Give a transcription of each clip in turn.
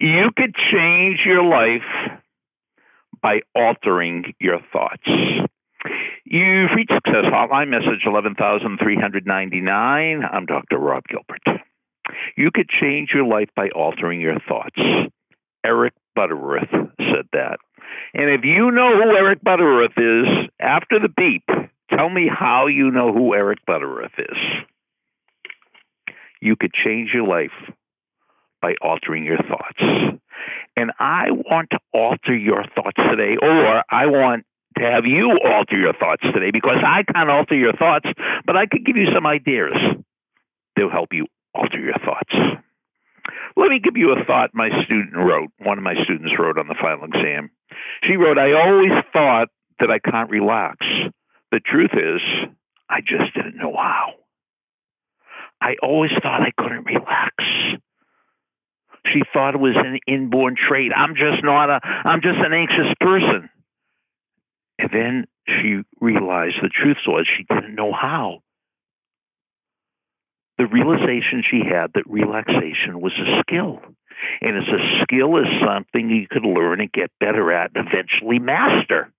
You could change your life by altering your thoughts. You've reached Success Hotline, message 11399. I'm Dr. Rob Gilbert. You could change your life by altering your thoughts. Eric Butterworth said that. And if you know who Eric Butterworth is, after the beep, tell me how you know who Eric Butterworth is. You could change your life by altering your thoughts. And I want to alter your thoughts today, or I want to have you alter your thoughts today because I can't alter your thoughts, but I could give you some ideas to help you alter your thoughts. Let me give you a thought my student wrote. One of my students wrote on the final exam. She wrote, I always thought that I can't relax. The truth is, I just didn't know how. I always thought I couldn't relax. She thought it was an inborn trait. I'm just not a, I'm just an anxious person. And then she realized the truth was she didn't know how. The realization she had that relaxation was a skill. And as a skill is something you could learn and get better at and eventually master.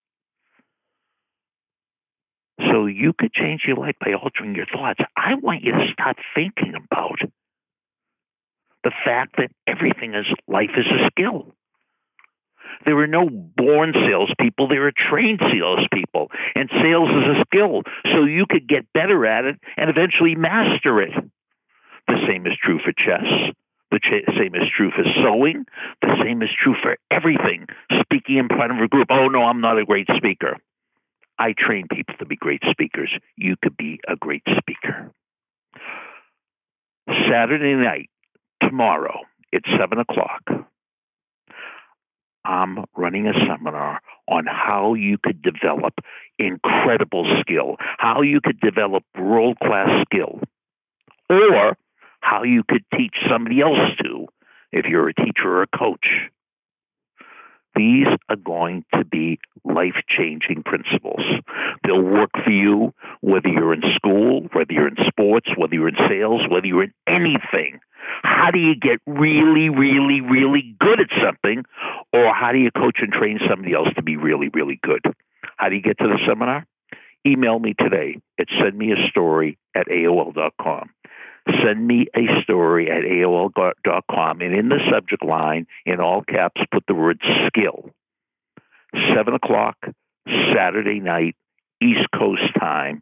So you could change your life by altering your thoughts. I want you to start thinking about the fact that everything is life is a skill. There are no born salespeople, there are trained salespeople. And sales is a skill. So you could get better at it and eventually master it. The same is true for chess. The ch- same is true for sewing. The same is true for everything. Speaking in front of a group. Oh, no, I'm not a great speaker. I train people to be great speakers. You could be a great speaker. Saturday night, tomorrow, it's 7 o'clock. I'm running a seminar on how you could develop incredible skill, how you could develop world class skill, or how you could teach somebody else to if you're a teacher or a coach. These are going to be life changing principles. They'll work for you whether you're in school, whether you're in sports, whether you're in sales, whether you're in anything. How do you get really, really, really good at something? Or how do you coach and train somebody else to be really, really good? How do you get to the seminar? Email me today at sendmeastory at AOL.com. Send me a story at AOL.com and in the subject line, in all caps, put the word skill. 7 o'clock, Saturday night, East Coast time,